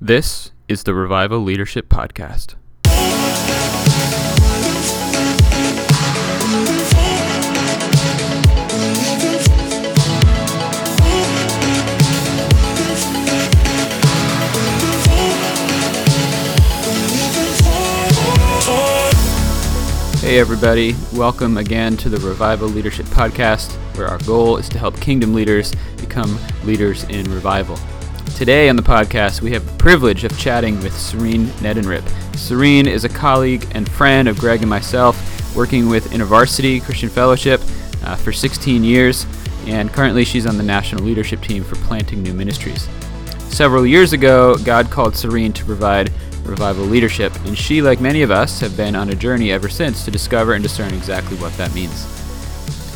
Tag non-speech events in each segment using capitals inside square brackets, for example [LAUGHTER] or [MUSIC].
This is the Revival Leadership Podcast. Hey, everybody. Welcome again to the Revival Leadership Podcast, where our goal is to help kingdom leaders become leaders in revival. Today on the podcast, we have the privilege of chatting with Serene Neddenriep. Serene is a colleague and friend of Greg and myself, working with InterVarsity Christian Fellowship uh, for 16 years, and currently she's on the national leadership team for Planting New Ministries. Several years ago, God called Serene to provide revival leadership, and she, like many of us, have been on a journey ever since to discover and discern exactly what that means.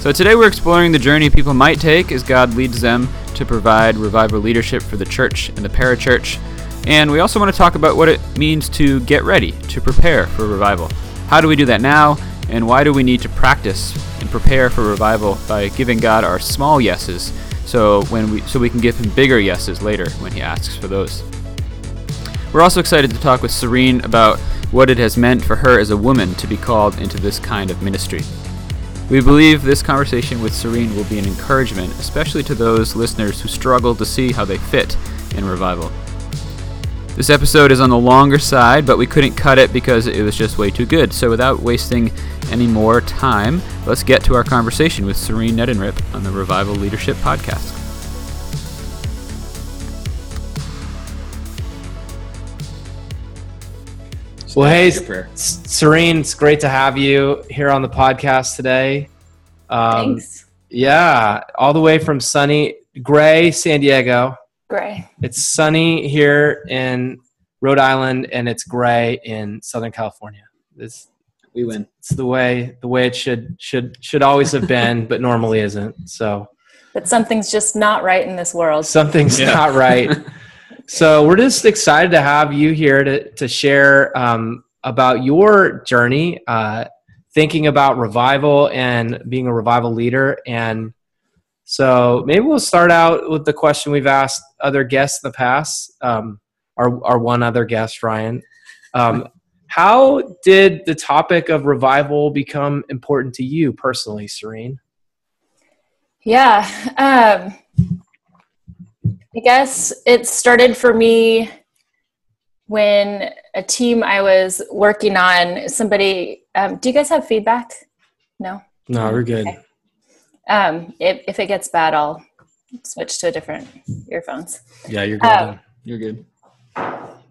So today we're exploring the journey people might take as God leads them to provide revival leadership for the church and the parachurch. And we also want to talk about what it means to get ready, to prepare for revival. How do we do that now? And why do we need to practice and prepare for revival by giving God our small yeses so when we so we can give him bigger yeses later when he asks for those. We're also excited to talk with Serene about what it has meant for her as a woman to be called into this kind of ministry. We believe this conversation with Serene will be an encouragement, especially to those listeners who struggle to see how they fit in revival. This episode is on the longer side, but we couldn't cut it because it was just way too good. So without wasting any more time, let's get to our conversation with Serene Neddenriep on the Revival Leadership Podcast. Well, hey, Serene, it's great to have you here on the podcast today. Um, Thanks. Yeah, all the way from sunny, gray San Diego. Gray. It's sunny here in Rhode Island, and it's gray in Southern California. This we win. It's the way the way it should should should always have been, but normally isn't. So. But something's just not right in this world. Something's yeah. not right. [LAUGHS] So we're just excited to have you here to to share um, about your journey, uh, thinking about revival and being a revival leader. And so maybe we'll start out with the question we've asked other guests in the past. Um, our our one other guest, Ryan. Um, how did the topic of revival become important to you personally, Serene? Yeah. Um, I guess it started for me when a team I was working on, somebody, um, do you guys have feedback? No? No, we're good. Okay. Um, if, if it gets bad, I'll switch to a different earphones. Yeah, you're good. Um, you're good.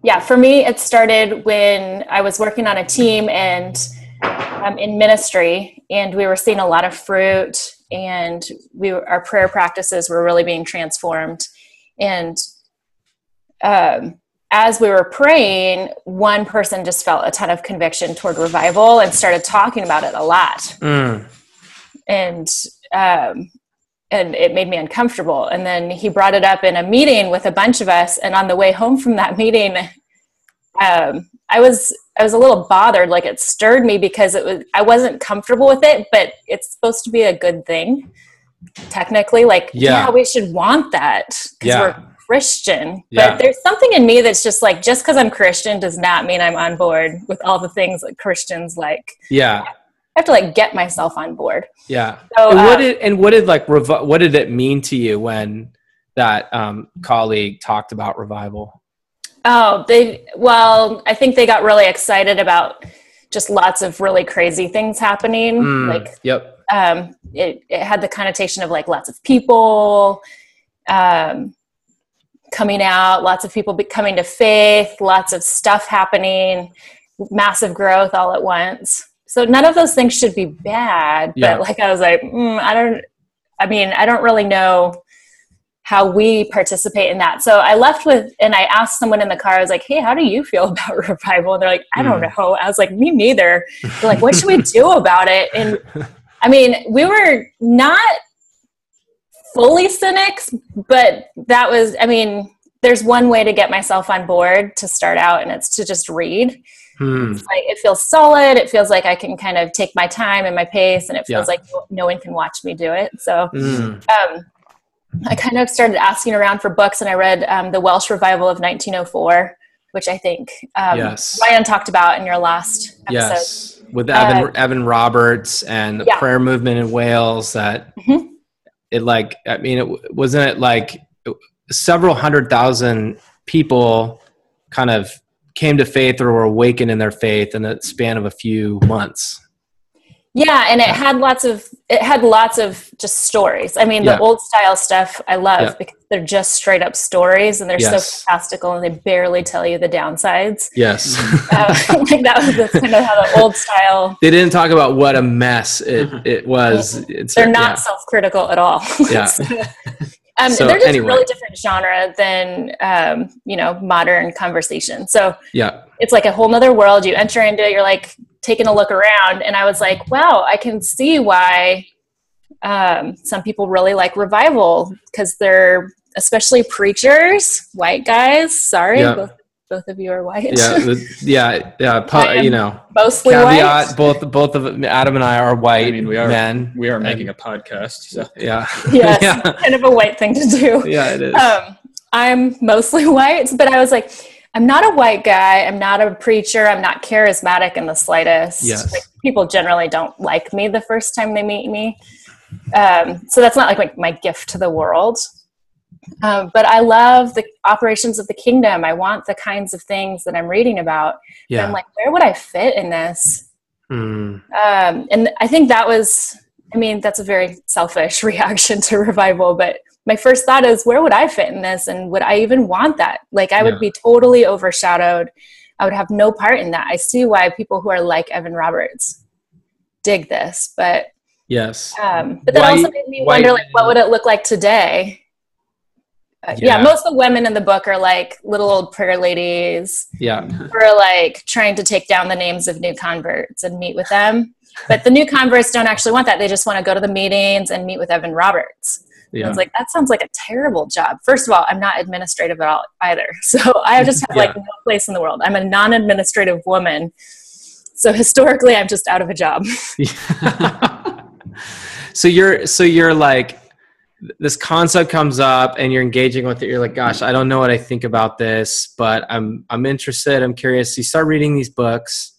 Yeah, for me, it started when I was working on a team and um, in ministry, and we were seeing a lot of fruit, and we our prayer practices were really being transformed and um, as we were praying, one person just felt a ton of conviction toward revival and started talking about it a lot. Mm. And um, and it made me uncomfortable. And then he brought it up in a meeting with a bunch of us. And on the way home from that [LAUGHS] meeting, um, I was I was a little bothered. Like it stirred me because it was I wasn't comfortable with it, but it's supposed to be a good thing technically like yeah, yeah we should want that because yeah. we're christian yeah. but there's something in me that's just like just because i'm christian does not mean i'm on board with all the things that christians like yeah I have to like get myself on board. Yeah. So, and what uh, did and what did like rev- what did it mean to you when that um, colleague talked about revival? Oh, they well, I think they got really excited about just lots of really crazy things happening. Mm, like, yep um, it, it, had the connotation of like lots of people um, coming out, lots of people coming to faith, lots of stuff happening, massive growth all at once. So none of those things should be bad. Yeah. But like I was like, mm, I don't. I mean, I don't really know how we participate in that. So I left with, and I asked someone in the car, I was like, hey, how do you feel [LAUGHS] about revival? And they're like, I don't mm. know. I was like, me neither. They're like, what should we do about it? And [LAUGHS] I mean, we were not fully cynics, but that was, I mean, there's one way to get myself on board to start out, and it's to just read. Hmm. Like, it feels solid. It feels like I can kind of take my time and my pace, and it feels yeah. like no one can watch me do it. So, mm. um, I kind of started asking around for books, and I read um, the Welsh Revival of 1904 which I think um, Yes. Ryan talked about in your last episode. Yes, with Evan Uh, Evan Roberts and the Yeah. prayer movement in Wales. That Mhm. it like I mean, it wasn't it like several hundred thousand people kind of came to faith or were awakened in their faith in the span of a few months. Yeah, and it had lots of it had lots of just stories. I mean, Yeah. the old style stuff I love Yeah. because they're just straight up stories and they're Yes. so fantastical and they barely tell you the downsides. Yes, Uh, [LAUGHS] [LAUGHS] like that was that's kind of how the old style. they didn't talk about what a mess it it was. It's They're not yeah. self-critical at all. [LAUGHS] Yeah. So, um, So they're just anyway. a really different genre than um, you know modern conversation. So yeah, it's like a whole nother world. You enter into it, you're like taking a look around, and I was like, wow, I can see why um, some people really like revival because they're especially preachers, white guys. Sorry, Yeah. both, both of you are white. yeah, [LAUGHS] the- yeah, yeah. pu- you know, Mostly caveat: white. both both of Adam and I are white I mean, we are- men. We are And- making a podcast, so Yeah, [LAUGHS] Yes, [LAUGHS] yeah, kind of a white thing to do. yeah. It is. um, I'm mostly white, but I was like, I'm not a white guy. I'm not a preacher. I'm not charismatic in the slightest. Yes. Like, people generally don't like me the first time they meet me. Um, so that's not like my, my gift to the world. Um, but I love the operations of the kingdom. I want the kinds of things that I'm reading about. Yeah. I'm like, where would I fit in this? Mm, um, and I think that was, I mean, that's a very selfish [LAUGHS] reaction to revival, but my first thought is, where would I fit in this? And would I even want that? Like, I would be totally overshadowed. I would have no part in that. I see why people who are like Evan Roberts dig this, but yes. um, but that White- also made me wonder, like, what would it look like today? Uh, yeah. Yeah. most of the women in the book are like little old prayer ladies Yeah. who are like trying to take down the names of new converts and meet with them. But the new converts don't actually want that. They just want to go to the meetings and meet with Evan Roberts. And I Yeah. was like, that sounds like a terrible job. First of all, I'm not administrative at all either. [LAUGHS] So I just have like no place in the world. I'm a non administrative woman. So historically, I'm just out of a job. [LAUGHS] [LAUGHS] so you're so you're like this concept comes up and you're engaging with it you're like gosh i don't know what i think about this but i'm i'm interested i'm curious you start reading these books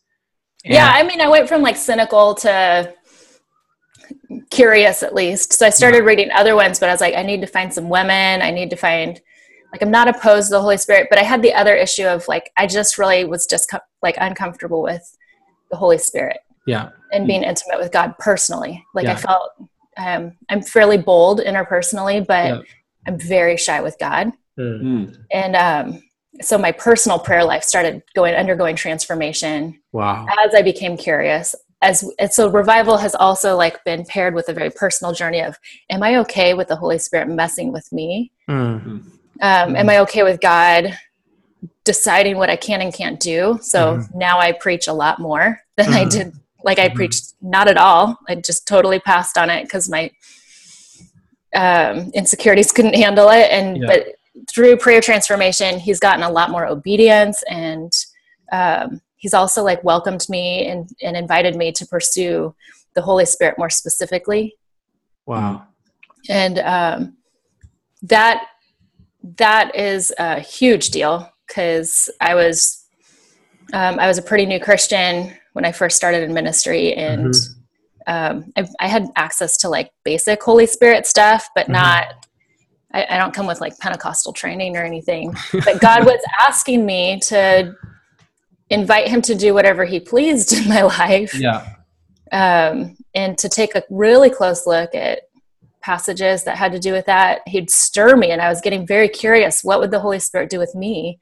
yeah, I mean, I went from like cynical to curious at least. So I started reading other ones, but I was like, I need to find some women. I need to find, like, I'm not opposed to the Holy Spirit, but I had the other issue of like, I just really was just co- like uncomfortable with the Holy Spirit yeah and being intimate with God personally. Like, I Yeah. felt um, I'm fairly bold interpersonally, but Yeah. I'm very shy with God. Mm. And um, so my personal prayer life started going undergoing transformation wow as I became curious. As and so revival has also like been paired with a very personal journey of am I okay with the Holy Spirit messing with me? Mm. Um, Am I okay with God deciding what I can and can't do? So now I preach a lot more than I Mhm. did. Like I Mhm. preached not at all. I just totally passed on it because my um, insecurities couldn't handle it. And Yeah. but through prayer transformation, he's gotten a lot more obedience and um, he's also like welcomed me and, and invited me to pursue the Holy Spirit more specifically. wow And um, that that is a huge deal because I was um, I was a pretty new Christian when I first started in ministry, and um, I, I had access to like basic Holy Spirit stuff, but Mhm. not. I, I don't come with like Pentecostal training or anything. But God was [LAUGHS] asking me to invite Him to do whatever He pleased in my life. Yeah. Um, and to take a really close look at passages that had to do with that he'd stir me and i was getting very curious what would the holy spirit do with me?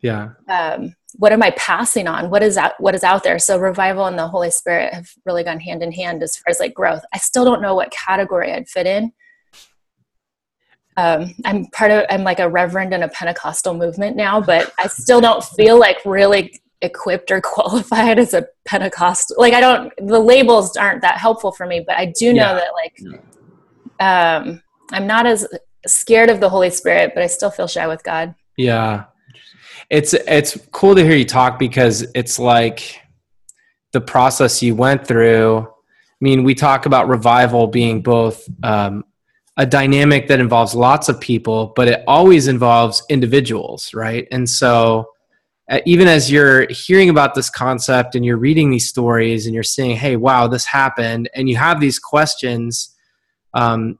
Yeah. Um, what am i passing on? What is out what is out there? So revival and the holy spirit have really gone hand in hand as far as like growth. I still don't know what category i'd fit in um, i'm part of i'm like a reverend in a pentecostal movement now but i still don't feel like really equipped or [LAUGHS] qualified as a pentecostal like i don't the labels aren't that helpful for me but i do know Yeah. that like um, i'm not as scared of the holy spirit but i still feel shy with god Yeah. It's it's cool to hear you talk because it's like the process you went through. I mean, we talk about revival being both um, a dynamic that involves lots of people, but it always involves individuals, right? And so uh, even as you're hearing about this concept and you're reading these stories and you're saying, "Hey, wow, this happened," and you have these questions, um,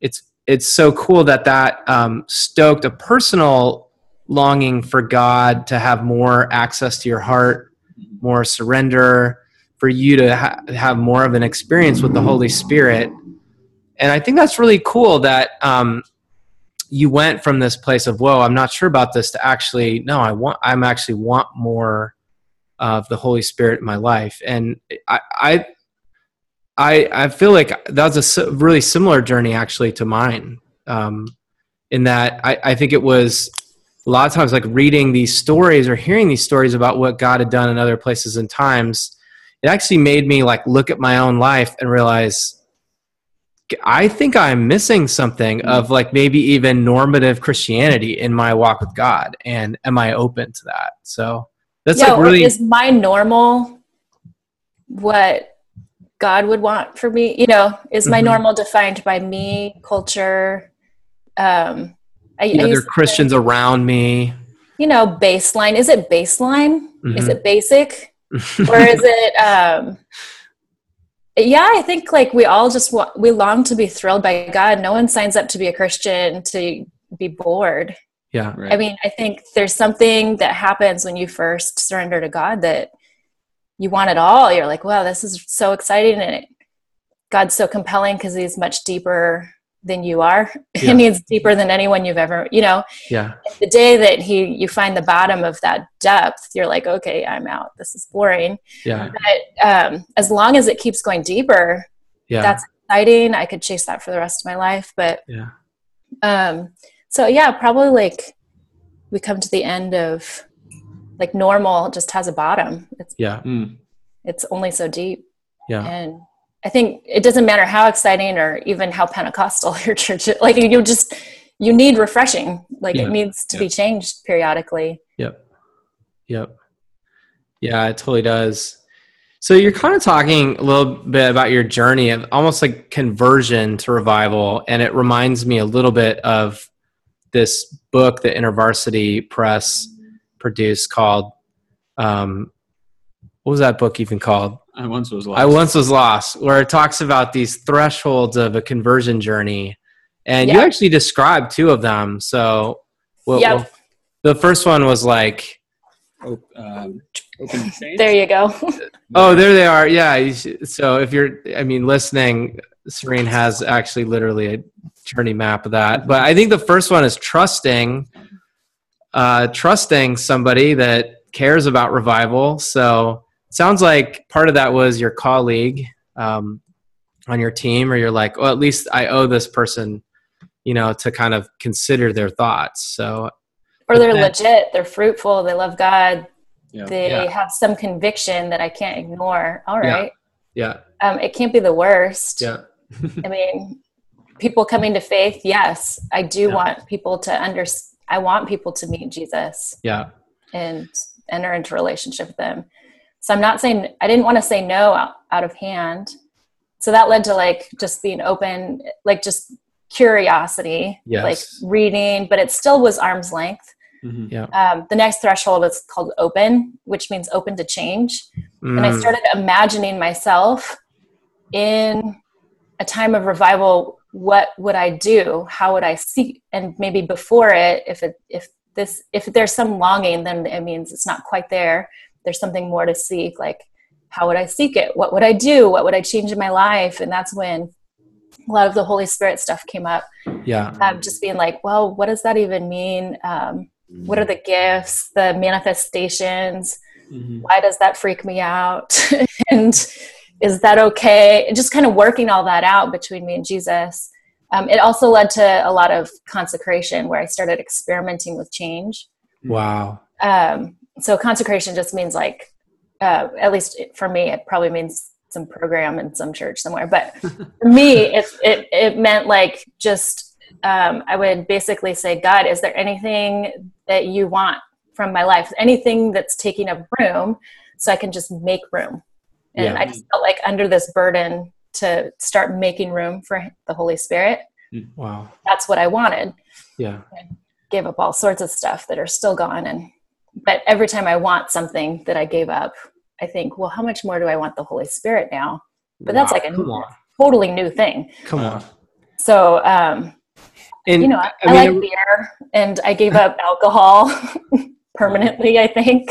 it's it's so cool that that um, stoked a personal longing for God to have more access to your heart, more surrender, for you to ha- have more of an experience with the Holy Spirit. And I think that's really cool that um, you went from this place of whoa i'm not sure about this to actually no i want i'm actually want more of the holy spirit in my life. And i i i, I feel like that's a really similar journey actually to mine um, in that I, I think it was a lot of times like reading these stories or hearing these stories about what god had done in other places and times it actually made me like look at my own life and realize I think I'm missing something of like maybe even normative Christianity in my walk with God. And am I open to that? So that's yeah, like really. Is my normal what God would want for me? You know, is my mm-hmm. normal defined by me, culture? Um, I, other Christians around me. You know, baseline. Is it baseline? Mm-hmm. Is it basic? [LAUGHS] or is it um yeah i think like we all just want we long to be thrilled by god. No one signs up to be a christian to be bored. Yeah. Right. i mean i think there's something that happens when you first surrender to god that you want it all. You're like wow this is so exciting and it, god's so compelling because he's much deeper than you are. [LAUGHS] Yeah. and deeper than anyone you've ever you know? Yeah. The day that he you find the bottom of that depth you're like okay i'm out. This is boring. Yeah. But um, as long as it keeps going deeper yeah. that's exciting. I could chase that for the rest of my life but yeah. um so yeah probably like we come to the end of like normal just has a bottom. It's yeah. Mm. it's only so deep. Yeah. And I think it doesn't matter how exciting or even how Pentecostal [LAUGHS] your church is. Like you just you need refreshing. Like yeah. it needs to be changed periodically. Yep. Yep. Yeah, it totally does. So you're kind of talking a little bit about your journey of almost like conversion to revival, and it reminds me a little bit of this book that InterVarsity Press produced called um, what was that book even called? I once was lost. I once was lost, where it talks about these thresholds of a conversion journey, and yep. you actually described two of them. So, well, yep. well the first one was like, um, there you go. [LAUGHS] oh, there they are. Yeah. So if you're, I mean, listening, Serene has actually literally a journey map of that. But I think the first one is trusting, uh, trusting somebody that cares about revival. So sounds like part of that was your colleague um, on your team, or you're like, well, at least I owe this person, you know, to kind of consider their thoughts. So, or they're then, legit, they're fruitful, they love God, yeah. they yeah. have some conviction that I can't ignore. All right. Yeah. yeah. Um, it can't be the worst. Yeah. I mean, people coming to faith, yes, I do want people to understand. I want people to meet Jesus. Yeah. And enter into relationship with them so i'm not saying i didn't want to say no out, out of hand so that led to like just being open like just curiosity yes. like reading but it still was arm's length mm-hmm. yeah. Um, the next threshold is called open which means open to change mm. and i mm. started imagining myself in a time of revival what would i do how would i seek and maybe before it if it if this if there's some longing then it means it's not quite there there's something more to seek like how would i seek it? What would i do? What would i change in my life? And that's when a lot of the holy spirit stuff came up. Yeah. Um, just being like well what does that even mean? Um, what are the gifts the manifestations? Mm-hmm. why does that freak me out? [LAUGHS] And is that okay? Just kind of working all that out between me and jesus. Um, it also led to a lot of consecration where i started experimenting with change. Wow. Um, so consecration just means like uh, at least for me it probably means some program in some church somewhere. But for me [LAUGHS] it, it, it meant like just um, i would basically say god is there anything that you want from my life? Anything that's taking up room so i can just make room? And yeah. i just felt like under this burden to start making room for the holy spirit. Wow. That's what i wanted. Yeah. I gave up all sorts of stuff that are still gone and but every time I want something that I gave up, I think, well, how much more do I want the Holy Spirit now? But that's Wow, like a on. totally new thing. Come on. So, um, And you know, I, I I mean, like beer and I gave up [LAUGHS] alcohol [LAUGHS] permanently, I think.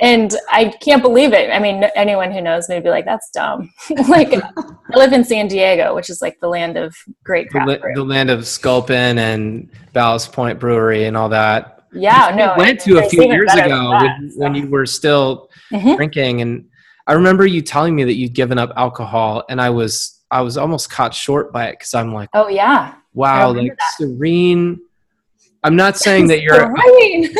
And I can't believe it. I mean, anyone who knows me would be like, that's dumb. [LAUGHS] like, I live in San Diego, which is like the land of great the, craft brew. the land of Sculpin and Ballast Point Brewery and all that. Yeah, no. went to a few years ago that, when, so. when you were still Mhm. drinking, and I remember you telling me that you'd given up alcohol, and I was I was almost caught short by it because I'm like, Oh, yeah. wow, like serene. [LAUGHS] [LAUGHS] I'm not saying that you're.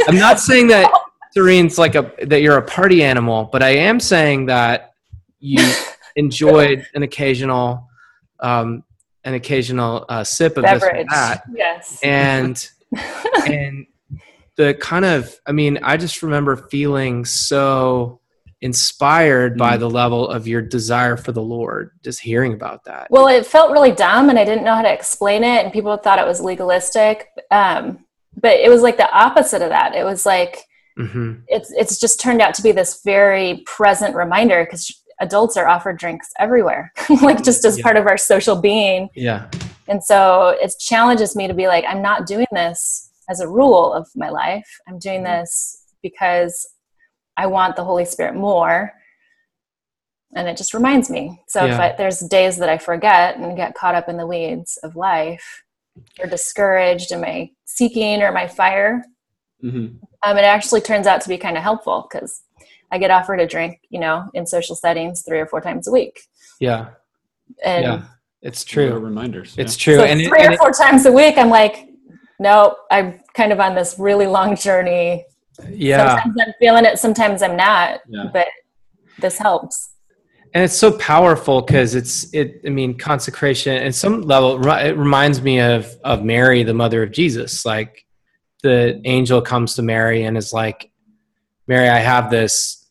I'm not saying that Serene's like a that you're a party animal, but I am saying that you [LAUGHS] enjoyed an occasional um, an occasional uh, sip of this or that, Yes. and and the kind of I mean, I just remember feeling so inspired by Mm. the level of your desire for the Lord, just hearing about that. Well, it felt really dumb, and I didn't know how to explain it, and people thought it was legalistic. Um, but it was like the opposite of that. It was like hmm it's it's just turned out to be this very present reminder because adults are offered drinks everywhere, [LAUGHS] like just as Yeah. part of our social being. Yeah, And so it challenges me to be like, I'm not doing this as a rule of my life. I'm doing this because I want the Holy Spirit more. And it just reminds me. So if I, there's days that I forget and get caught up in the weeds of life or discouraged, am I seeking or am I fire? Mm-hmm. Um, it actually turns out to be kind of helpful because I get offered a drink, you know, in social settings three or four times a week. yeah, And yeah. It's True. true. reminders. It's yeah. true. so and it- three and or it- four times a week, I'm like, no, I'm kind of on this really long journey. yeah. Sometimes I'm feeling it, sometimes I'm not, Yeah. but this helps. and it's so powerful because it's it i mean consecration and some level it reminds me of of mary the mother of jesus like the angel comes to mary and is like mary i have this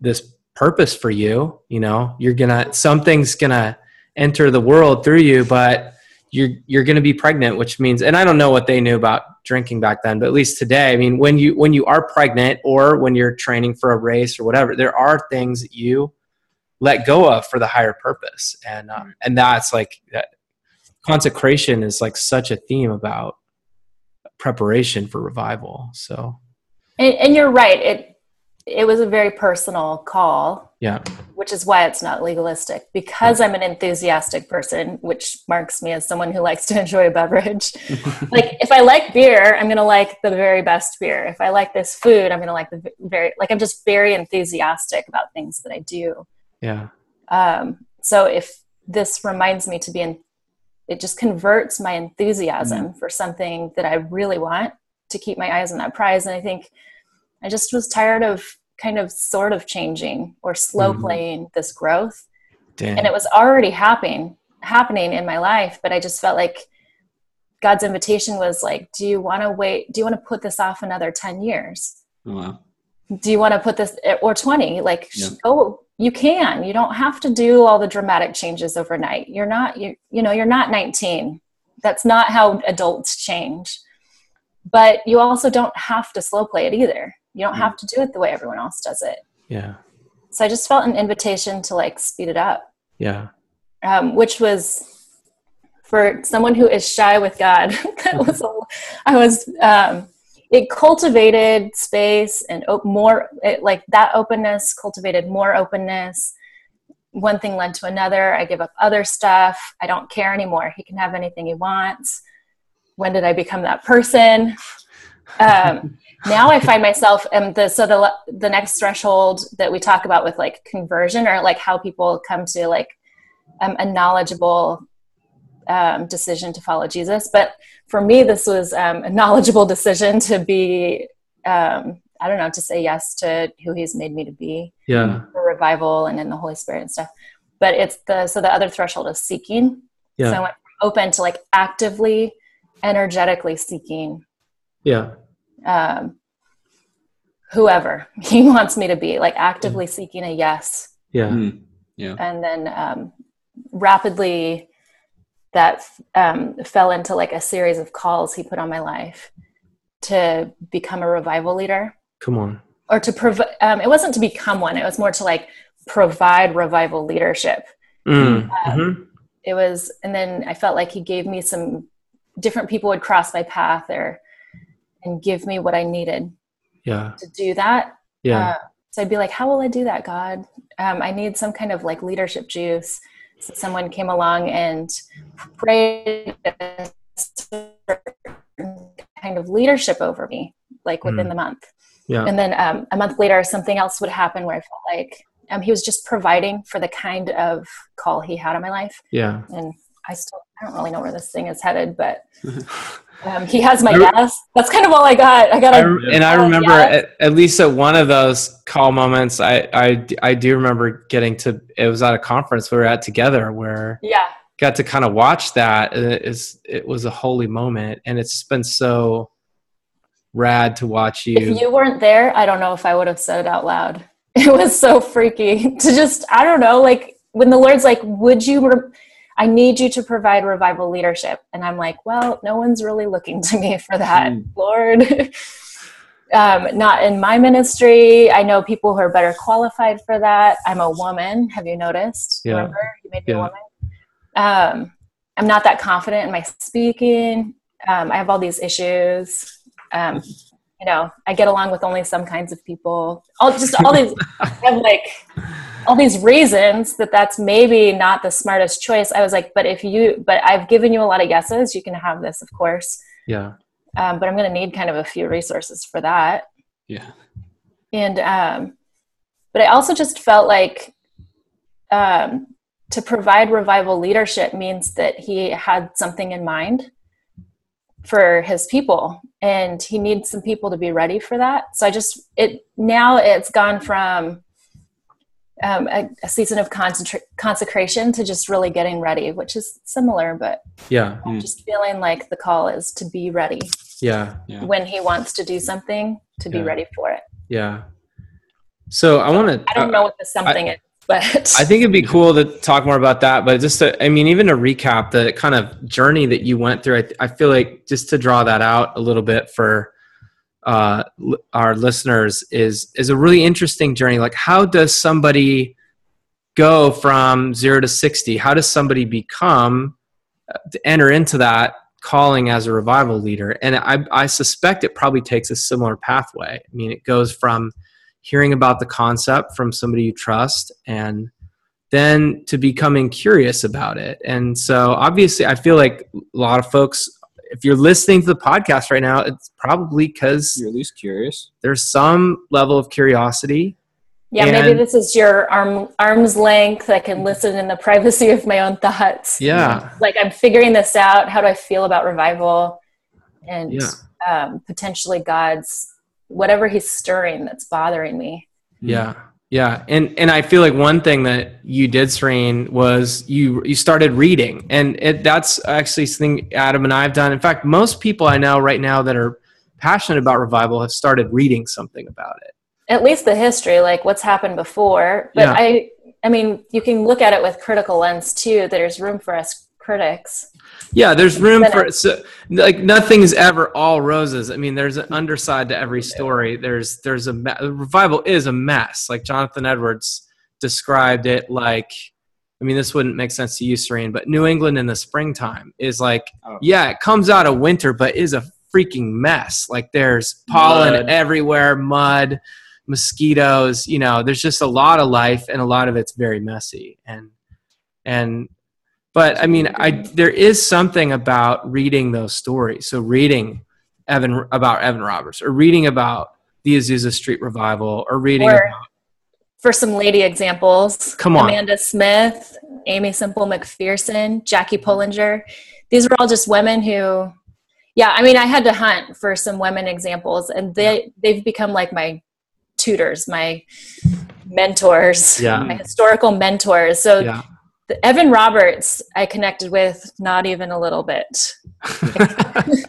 this purpose for you you know you're gonna something's gonna enter the world through you but you're you're gonna be pregnant which means and i don't know what they knew about drinking back then but at least today i mean when you when you are pregnant or when you're training for a race or whatever there are things that you let go of for the higher purpose. And um, and that's like that consecration is like such a theme about preparation for revival. So And, and you're right. It it was a very personal call, yeah which is why it's not legalistic. Because I'm an enthusiastic person, which marks me as someone who likes to [LAUGHS] enjoy a beverage. [LAUGHS] like if I like beer, I'm gonna like the very best beer. If I like this food, I'm gonna like the very like I'm just very enthusiastic about things that I do. yeah Um, so if this reminds me to be in, it just converts my enthusiasm for something that I really want to keep my eyes on that prize. And I think I just was tired of kind of sort of changing or slow Mhm. playing this growth. damn And it was already happening, happening in my life, but I just felt like God's invitation was like, do you want to wait? Do you want to put this off another 10 years? Oh, wow. do you want to put this or 20 like Yeah. oh you can you don't have to do all the dramatic changes overnight you're not you, you know you're not 19 that's not how adults change but you also don't have to slow play it either you don't Mm. have to do it the way everyone else does it yeah so i just felt an invitation to like speed it up yeah um, which was for someone who is shy with God. [LAUGHS] that was a, I was um, it cultivated space and op- more it, like that openness cultivated more openness. One thing led to another. I give up other stuff. I don't care anymore. He can have anything he wants. When did I become that person? [LAUGHS] Um, now I find myself and the so the the next threshold that we talk about with like conversion or like how people come to like um, a knowledgeable um, decision to follow Jesus. But for me, this was um, a knowledgeable [LAUGHS] decision to be, um, I don't know, to say yes to who He's made me to be yeah for revival and in the Holy Spirit and stuff. But it's the so the other threshold is seeking. Yeah. So I went open to like actively, energetically seeking yeah um, whoever [LAUGHS] He wants me to be, like actively seeking a yes yeah Mm. Yeah. and then um, rapidly that um, fell into like a series of calls he put on my life to become a revival leader Come on. Or to provide, um, it wasn't to become one, it was more to like provide revival leadership. Mm. Um, hmm It was, and then I felt like he gave me some different people would cross my path there and give me what I needed Yeah. to do that. Yeah. Uh, so I'd be like, how will I do that, God? Um, I need some kind of like leadership juice. So someone came along and prayed a certain kind of leadership over me, like within Mm. the month. yeah. And then um, a month later, something else would happen where I felt like um, he was just providing for the kind of call he had on my life. yeah. And I still, I don't really know where this thing is headed, but [LAUGHS] um, he has my I yes. That's kind of all I got. I got I, a rem- and I remember at, at least at one of those call moments, I, I, I do remember getting to, it was at a conference we were at together where yeah. got to kind of watch that. It, is, it was a holy moment. And it's been so rad to watch you. If you weren't there, I don't know if I would have said it out loud. [LAUGHS] It was so freaky [LAUGHS] to just, I don't know, like when the Lord's like, would you, I need you to provide revival leadership. And I'm like, well, no one's really looking to me for that, Mm. Lord. [LAUGHS] um, not in my ministry. I know people who are better qualified for that. I'm a woman. Have you noticed? Yeah. Remember, you made me Yeah. a woman. Um, I'm not that confident in my speaking. Um, I have all these issues. Um, you know, I get along with only some kinds of people. All just all these [LAUGHS] I have like all these reasons that that's maybe not the smartest choice. I was like, but if you, but I've given you a lot of guesses You can have this, of course. yeah. Um, but I'm going to need kind of a few resources for that. Yeah. And um, but I also just felt like um, to provide revival leadership means that he had something in mind for his people and he needs some people to be ready for that so i just it now it's gone from um, a, a season of concentra- consecration to just really getting ready which is similar but Yeah. Mm. just feeling like the call is to be ready Yeah. Yeah. when he wants to do something to be ready for it Yeah. So I want to, i don't know what the something is but I think it'd be cool to talk more about that, but just to, I mean, even to recap the kind of journey that you went through, I, I feel like just to draw that out a little bit for uh, our listeners is is a really interesting journey. Like, how does somebody go from zero to sixty? How does somebody become uh, to enter into that calling as a revival leader? And I, I suspect it probably takes a similar pathway. I mean, it goes from hearing about the concept from somebody you trust and then to becoming curious about it. And so obviously I feel like a lot of folks if you're listening to the podcast right now, it's probably because You're at least curious. there's some level of curiosity. Yeah, maybe this is your arm arm's length. I can listen in the privacy of my own thoughts. Yeah. Like I'm figuring this out. How do I feel about revival? And Yeah. um, potentially God's whatever He's stirring that's bothering me. Yeah. Yeah. And and I feel like one thing that you did, Serene, was you you started reading. And it, that's actually something Adam and I have done. In fact, most people I know right now that are passionate about revival have started reading something about it. At least the history, like what's happened before. But Yeah. I, I mean, you can look at it with critical lens too. There's room for us critics. Yeah, there's room for so, like nothing's ever all roses. I mean, there's an underside to every story. There's there's a me- revival is a mess. Like Jonathan Edwards described it like I mean, this wouldn't make sense to you, Serene, but New England in the springtime is like Oh. yeah, it comes out of winter, but is a freaking mess. Like there's pollen Mud. everywhere, mud, mosquitoes, you know, there's just a lot of life and a lot of it's very messy. And and but I mean, I there is something about reading those stories. So reading Evan about Evan Roberts, or reading about the Azusa Street revival, or reading Or- about For some lady examples, Come on. Amanda Smith, Aimee Semple McPherson, Jackie Pullinger. These were all just women who, yeah, I mean, I had to hunt for some women examples, and they they've become like my tutors, my mentors, Yeah. my historical mentors. So yeah. The, Evan Roberts, I connected with not even a little bit. [LAUGHS]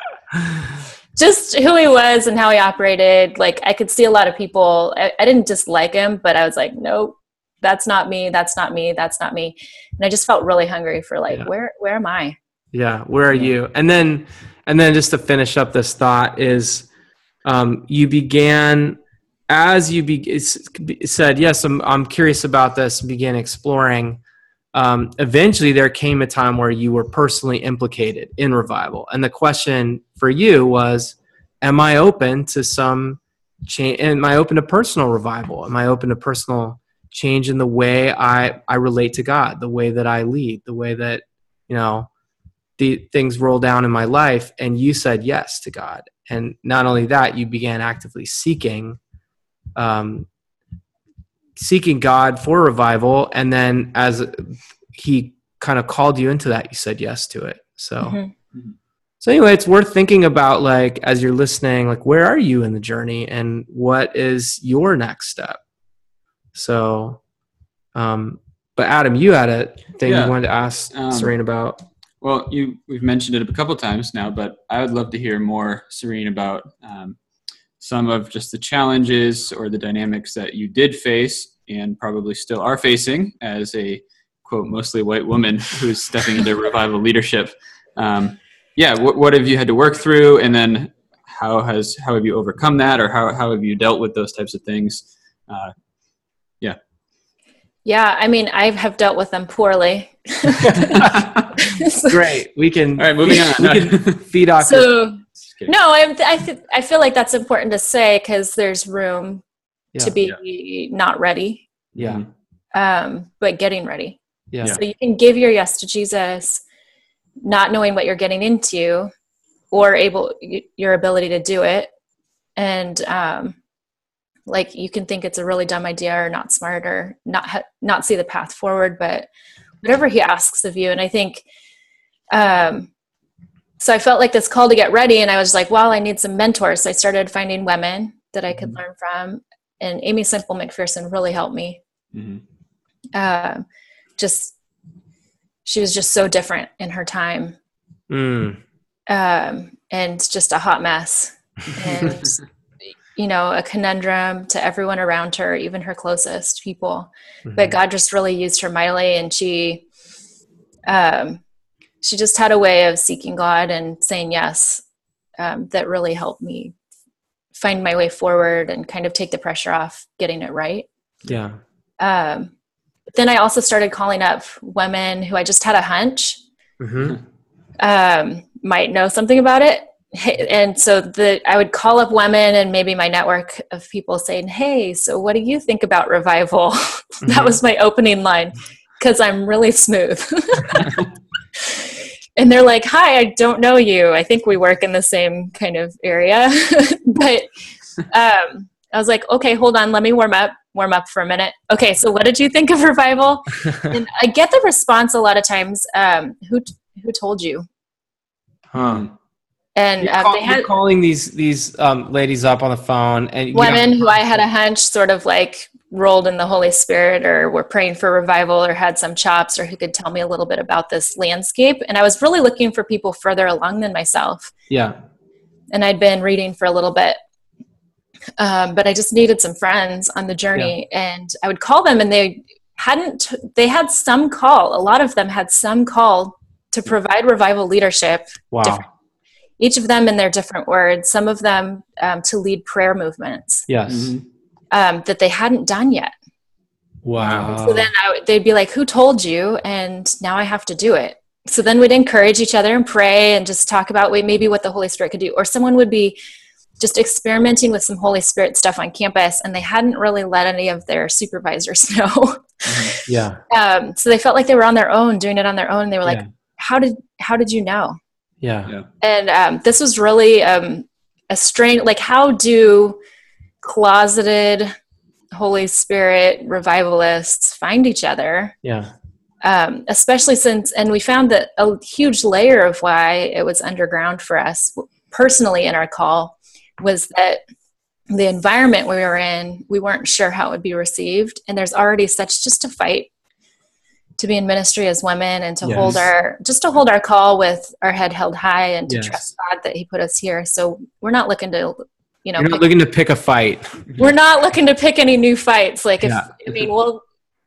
Just who he was and how he operated. Like I could see a lot of people. I, I didn't dislike him, but I was like, nope, that's not me. That's not me. That's not me. And I just felt really hungry for like, Yeah. where where am I? Yeah, where are you? And then, and then just to finish up this thought is, um, you began as you be, said, yes, I'm, I'm curious about this, began exploring, um, eventually there came a time where you were personally implicated in revival. And the question for you was, am I open to some change? Am I open to personal revival? Am I open to personal change in the way I, I relate to God, the way that I lead, the way that, you know, the things roll down in my life? And you said yes to God. And not only that, you began actively seeking um, seeking God for revival, and then as He kind of called you into that, you said yes to it. So, mm-hmm. so anyway, it's worth thinking about, like as you're listening, like where are you in the journey, and what is your next step. So, um, but Adam, you had a thing yeah. you wanted to ask um, Serene about. Well, you we've mentioned it a couple times now, but I would love to hear more, Serene, about um, some of just the challenges or the dynamics that you did face and probably still are facing as a quote mostly white woman [LAUGHS] who's stepping into revival leadership. Um, yeah, what, what have you had to work through, and then how has how have you overcome that, or how how have you dealt with those types of things? Uh, yeah. Yeah, I mean, I have dealt with them poorly. [LAUGHS] [LAUGHS] Great. We can. All right, moving on. We can feed off. So, no, I I, th- I feel like that's important to say because there's room yeah. to be yeah. not ready. Yeah. Um, but getting ready. Yeah. So you can give your yes to Jesus, not knowing what you're getting into, or able your ability to do it, and um, like you can think it's a really dumb idea or not smart or not ha- not see the path forward, but whatever He asks of you, and I think. Um, so I felt like this call to get ready, and I was like, "Well, I need some mentors." So I started finding women that I could mm-hmm. learn from, and Aimee Semple McPherson really helped me. Mm-hmm. Uh, just she was just so different in her time, mm. um, and just a hot mess, and [LAUGHS] you know, a conundrum to everyone around her, even her closest people. Mm-hmm. But God just really used her mightily, and she. Um, she just had a way of seeking God and saying yes um, that really helped me find my way forward and kind of take the pressure off getting it right. Yeah. Um, then I also started calling up women who I just had a hunch mm-hmm. um, might know something about it. And so the I would call up women and maybe my network of people saying, "Hey, so what do you think about revival?" [LAUGHS] Mm-hmm. that was my opening line because I'm really smooth. [LAUGHS] [LAUGHS] and they're like, "Hi, I don't know you. I think we work in the same kind of area." [LAUGHS] but um, I was like, "Okay, hold on, let me warm up, warm up for a minute." Okay, so what did you think of [LAUGHS] revival? [LAUGHS] and I get the response a lot of times, um, "Who who told you?" Huh. And um, call, they had calling these these um, ladies up on the phone and women who I had a hunch sort of like rolled in the Holy Spirit or were praying for revival or had some chops or who could tell me a little bit about this landscape. And I was really looking for people further along than myself. Yeah. And I'd been reading for a little bit. Um, but I just needed some friends on the journey yeah. and I would call them and they hadn't, they had some call. A lot of them had some call to provide revival leadership. Wow. Each of them in their different words, some of them um, to lead prayer movements. Yes. Mm-hmm um, that they hadn't done yet. Wow. So then I, they'd be like, Who told you? And now I have to do it. So then we'd encourage each other and pray and just talk about wait, maybe what the Holy Spirit could do. Or someone would be just experimenting with some Holy Spirit stuff on campus and they hadn't really let any of their supervisors [LAUGHS] know. Mm-hmm. yeah. Um, so they felt like they were on their own, doing it on their own. And they were like, yeah. How did how did you know? Yeah. yeah. And um, this was really um, a strain like how do closeted Holy Spirit revivalists find each other. Yeah. Um, especially since, and we found that a huge layer of why it was underground for us personally in our call was that the environment we were in, we weren't sure how it would be received. And there's already such just a fight to be in ministry as women and to yes. hold our just to hold our call with our head held high and to yes. trust God that He put us here. So we're not looking to you know, You're not looking to pick a fight. We're not looking to pick any new fights. Like if yeah. I mean, we'll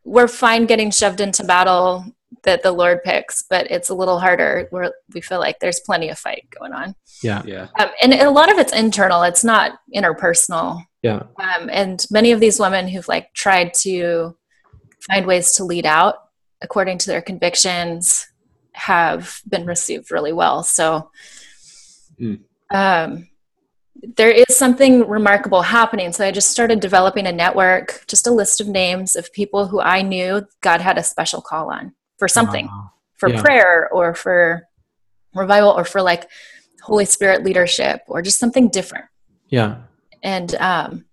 we're fine getting shoved into battle that the Lord picks, but it's a little harder where we feel like there's plenty of fight going on. Yeah. Yeah. Um, and a lot of it's internal, it's not interpersonal. Yeah. Um, and many of these women who've like tried to find ways to lead out according to their convictions have been received really well. So, Mm. um, there is something remarkable happening. So I just started developing a network, just a list of names of people who I knew God had a special call on for something, Wow. for Yeah. prayer or for revival or for like Holy Spirit leadership or just something different. Yeah. And um,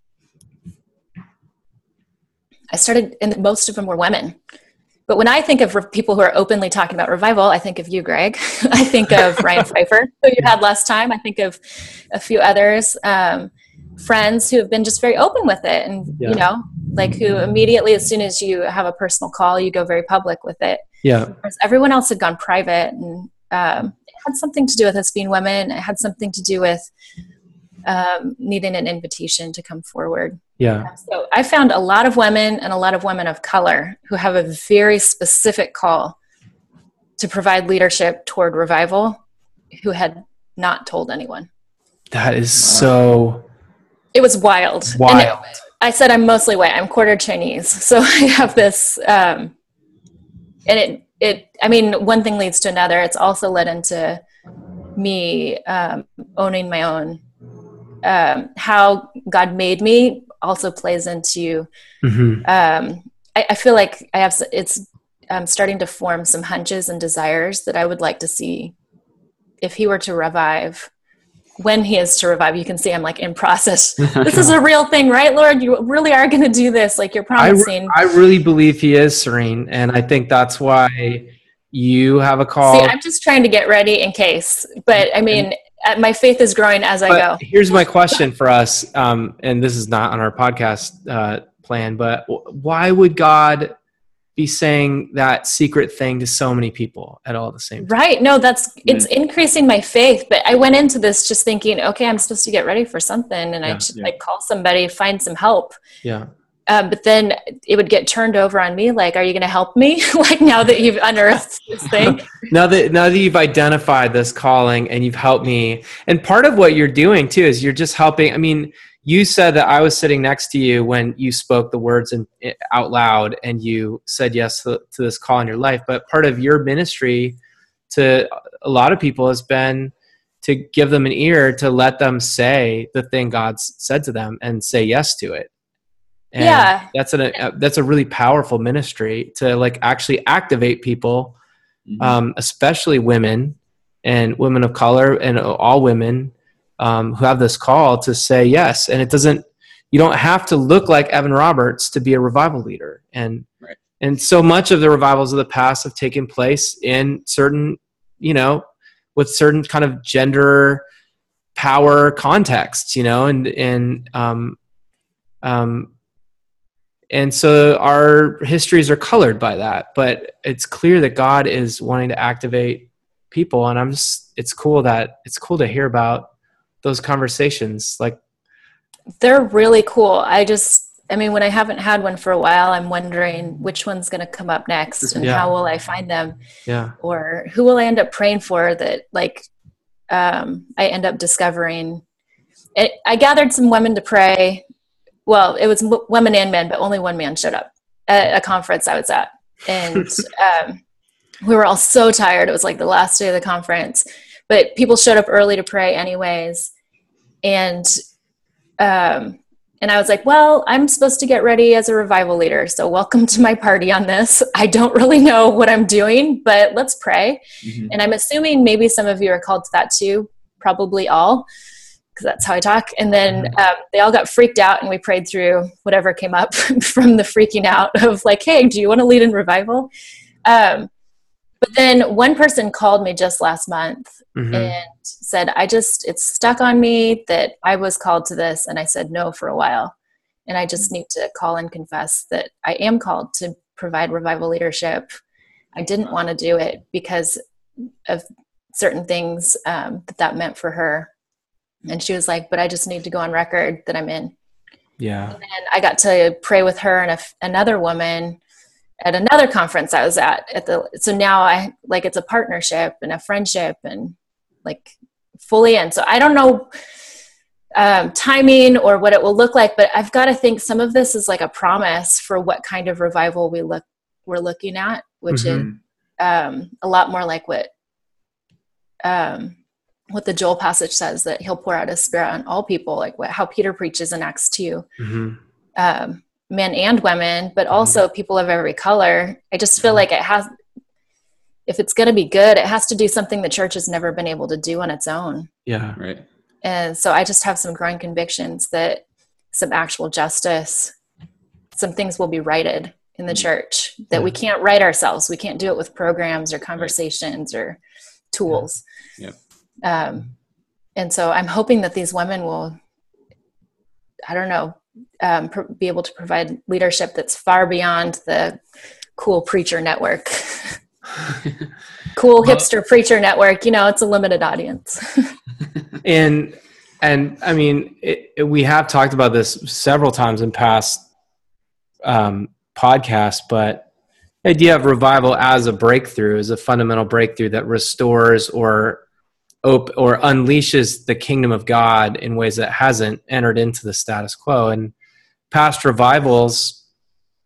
I started, and most of them were women. But when I think of re- people who are openly talking about revival, I think of you, Greg. [LAUGHS] I think of Ryan [LAUGHS] Pfeiffer, who you had last time. I think of a few others, um, friends who have been just very open with it. And, Yeah. you know, like who immediately, as soon as you have a personal call, you go very public with it. Yeah. Whereas everyone else had gone private and um, it had something to do with us being women. It had something to do with um, needing an invitation to come forward. Yeah. So I found a lot of women and a lot of women of color who have a very specific call to provide leadership toward revival who had not told anyone. That is so It was wild. And wild. I said I'm mostly white. I'm quarter Chinese, [LAUGHS] so I have this, um, and it it. I mean, one thing leads to another. It's also led into me um, owning my own. Um, how God made me also plays into. Mhm. Um, I, I feel like I have. It's um, starting to form some hunches and desires that I would like to see if He were to revive. When He is to revive, you can see I'm like in process [LAUGHS] this is a real thing, right, Lord? You really are going to do this, like you're I, re- promising. I really believe he is serene, and I think that's why you have a call. See, I'm just trying to get ready in case, but I mean, my faith is growing as I but go. here's my question for us, um, and this is not on our podcast uh, plan, but w- why would God be saying that secret thing to so many people at all the same time? Right? No, that's it's increasing my faith. But I went into this just thinking, okay, I'm supposed to get ready for something, and I should yeah. like call somebody, find some help. Yeah, Um, but then it would get turned over on me, like, "Are you going to help me?" [LAUGHS] like now that you've unearthed this thing. [LAUGHS] now that now that you've identified this calling and you've helped me, and part of what you're doing too is you're just helping. I mean, you said that I was sitting next to you when you spoke the words in, out loud, and you said yes to, to this call in your life. But part of your ministry to a lot of people has been to give them an ear to let them say the thing God's said to them and say yes to it. And Yeah. that's an a, that's a really powerful ministry to like actually activate people Mhm. um, especially women and women of color and all women um, who have this call to say yes. And it doesn't, you don't have to look like Evan Roberts to be a revival leader. And, Right. and so much of the revivals of the past have taken place in certain, you know, with certain kind of gender power contexts, you know, and, and, um, um, and so our histories are colored by that but it's clear that god is wanting to activate people and i'm just it's cool that it's cool to hear about those conversations like They're really cool. I just, I mean, when I haven't had one for a while, I'm wondering which one's going to come up next and Yeah. how will I find them yeah or who will I end up praying for that, like, um, I end up discovering. It, I gathered some women to pray. Well, it was women and men, but only one man showed up at a conference I was at. And [LAUGHS] um, we were all so tired. It was like the last day of the conference, but people showed up early to pray anyways. And um, and I was like, well, I'm supposed to get ready as a revival leader. So welcome to my party on this. I don't really know what I'm doing, but let's pray. Mhm. And I'm assuming maybe some of you are called to that too, probably all, because that's how I talk. And then um, they all got freaked out, and we prayed through whatever came up [LAUGHS] from the freaking out of like, hey, do you want to lead in revival? Um, but then one person called me just last month Mhm. and said, I just, it's stuck on me that I was called to this. And I said no for a while. And I just need to call and confess that I am called to provide revival leadership. I didn't want to do it because of certain things um, that that meant for her. And she was like, but I just need to go on record that I'm in. yeah And I got to pray with her and a another woman at another conference I was at at the so now I like it's a partnership and a friendship and like fully in. So I don't know um, timing or what it will look like, but I've got to think some of this is like a promise for what kind of revival we look we're looking at, which mm-hmm. is um, a lot more like what um, what the Joel passage says that He'll pour out His Spirit on all people, like what how Peter preaches in Acts 2 mm-hmm. um, men and women, but mm-hmm. also people of every color. I just feel like it has, if it's going to be good, it has to do something the church has never been able to do on its own. Yeah, right. And so I just have some growing convictions that some actual justice, some things will be righted in the mm-hmm. church that yeah. we can't write ourselves. We can't do it with programs or conversations right. or tools. Um, and so I'm hoping that these women will, I don't know, um, pr- be able to provide leadership that's far beyond the cool preacher network. [LAUGHS] cool hipster preacher network. You know, it's a limited audience. [LAUGHS] and and I mean, it, it, we have talked about this several times in past um, podcasts, but the idea of revival as a breakthrough is a fundamental breakthrough that restores or op- or unleashes the kingdom of God in ways that hasn't entered into the status quo. And past revivals,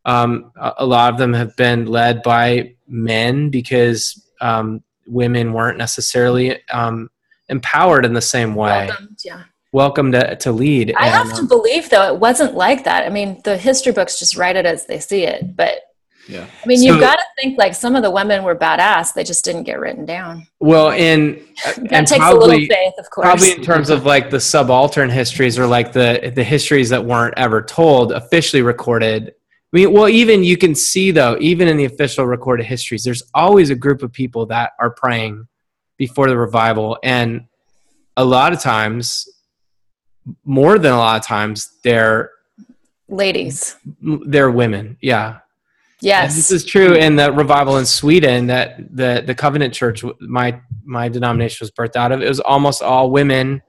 um, a lot of them have been led by men because um, women weren't necessarily um, empowered in the same way. Welcomed, yeah. Welcome to, to lead. I and, have to believe, though, it wasn't like that. I mean, the history books just write it as they see it, but yeah. I mean, so, you've got to think like some of the women were badass. They just didn't get written down. Well, and that and takes probably, a little faith, of course. Probably in terms of like the subaltern histories or like the the histories that weren't ever told, officially recorded. I mean, well, even you can see though, even in the official recorded histories, there's always a group of people that are praying before the revival, and a lot of times, more than a lot of times, they're ladies. They're women. Yeah Yes, and this is true in the revival in Sweden that the the Covenant Church, my my denomination was birthed out of. It was almost all women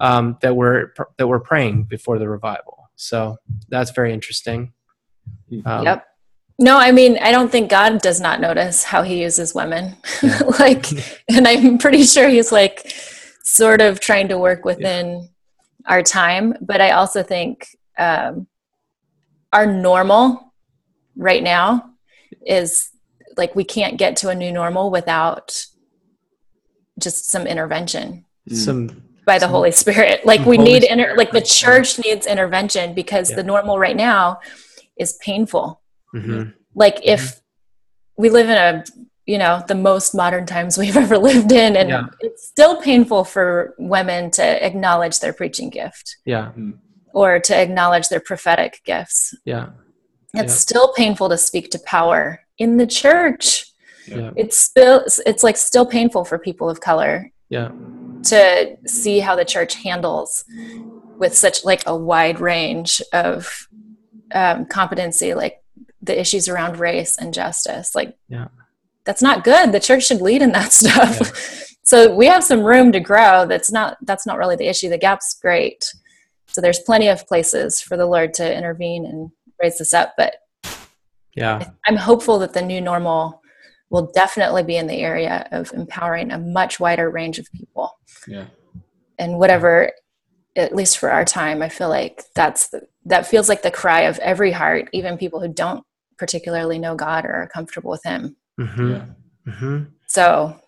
um, that were that were praying before the revival. So that's very interesting. Um, yep. No, I mean, I don't think God does not notice how He uses women. Yeah. [LAUGHS] like, and I'm pretty sure He's like sort of trying to work within yeah. our time. But I also think um, our normal right now is like we can't get to a new normal without just some intervention mm. some by the some, holy spirit [LAUGHS] like we need inter- like the church needs intervention because yeah. the normal right now is painful mm-hmm. like if mm-hmm. we live in a you know the most modern times we've [LAUGHS] ever lived in and yeah. it's still painful for women to acknowledge their preaching gift yeah mm. or to acknowledge their prophetic gifts yeah it's still painful to speak to power in the church. Yeah. It's still it's like still painful for people of color. Yeah. To see how the church handles with such like a wide range of um, competency, like the issues around race and justice. Like, yeah. that's not good. The church should lead in that [LAUGHS] stuff. Yeah. so we have some room to grow. That's not that's not really the issue. The gap's great. So there's plenty of places for the Lord to intervene and raise this up. But yeah, I'm hopeful that the new normal will definitely be in the area of empowering a much wider range of people. Yeah. And whatever, at least for our time, I feel like that's the, that feels like the cry of every heart, even people who don't particularly know God or are comfortable with Him. Mm-hmm. Yeah. Mm-hmm. So,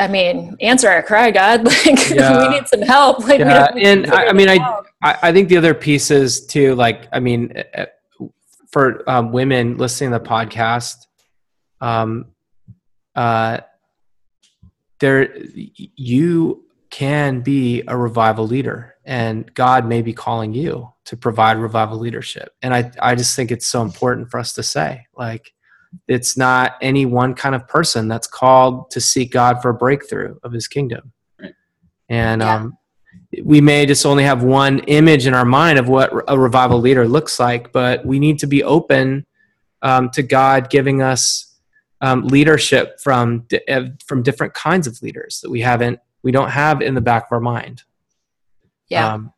I mean, answer our cry, God. [LAUGHS] Like yeah. we need some help. Like, yeah. and I, I mean, I, I think the other pieces too, like, I mean, for um, women listening to the podcast, um, uh, there you can be a revival leader, and God may be calling you to provide revival leadership. And I I just think it's so important for us to say, like, it's not any one kind of person that's called to seek God for a breakthrough of His kingdom. Right. And yeah. um, we may just only have one image in our mind of what a revival leader looks like, but we need to be open um, to God giving us um, leadership from from different kinds of leaders that we haven't we don't have in the back of our mind. Yeah. Um,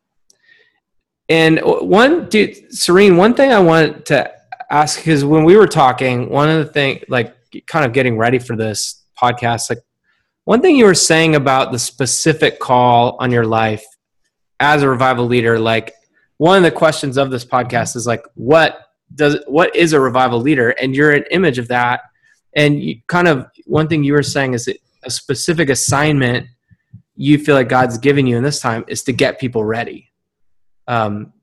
and one, dude, Serene, one thing I want to ask because when we were talking, one of the things, like kind of getting ready for this podcast, like one thing you were saying about the specific call on your life as a revival leader, like one of the questions of this podcast is like, what does what is a revival leader? And you're an image of that. And you kind of one thing you were saying is that a specific assignment you feel like God's given you in this time is to get people ready. Um,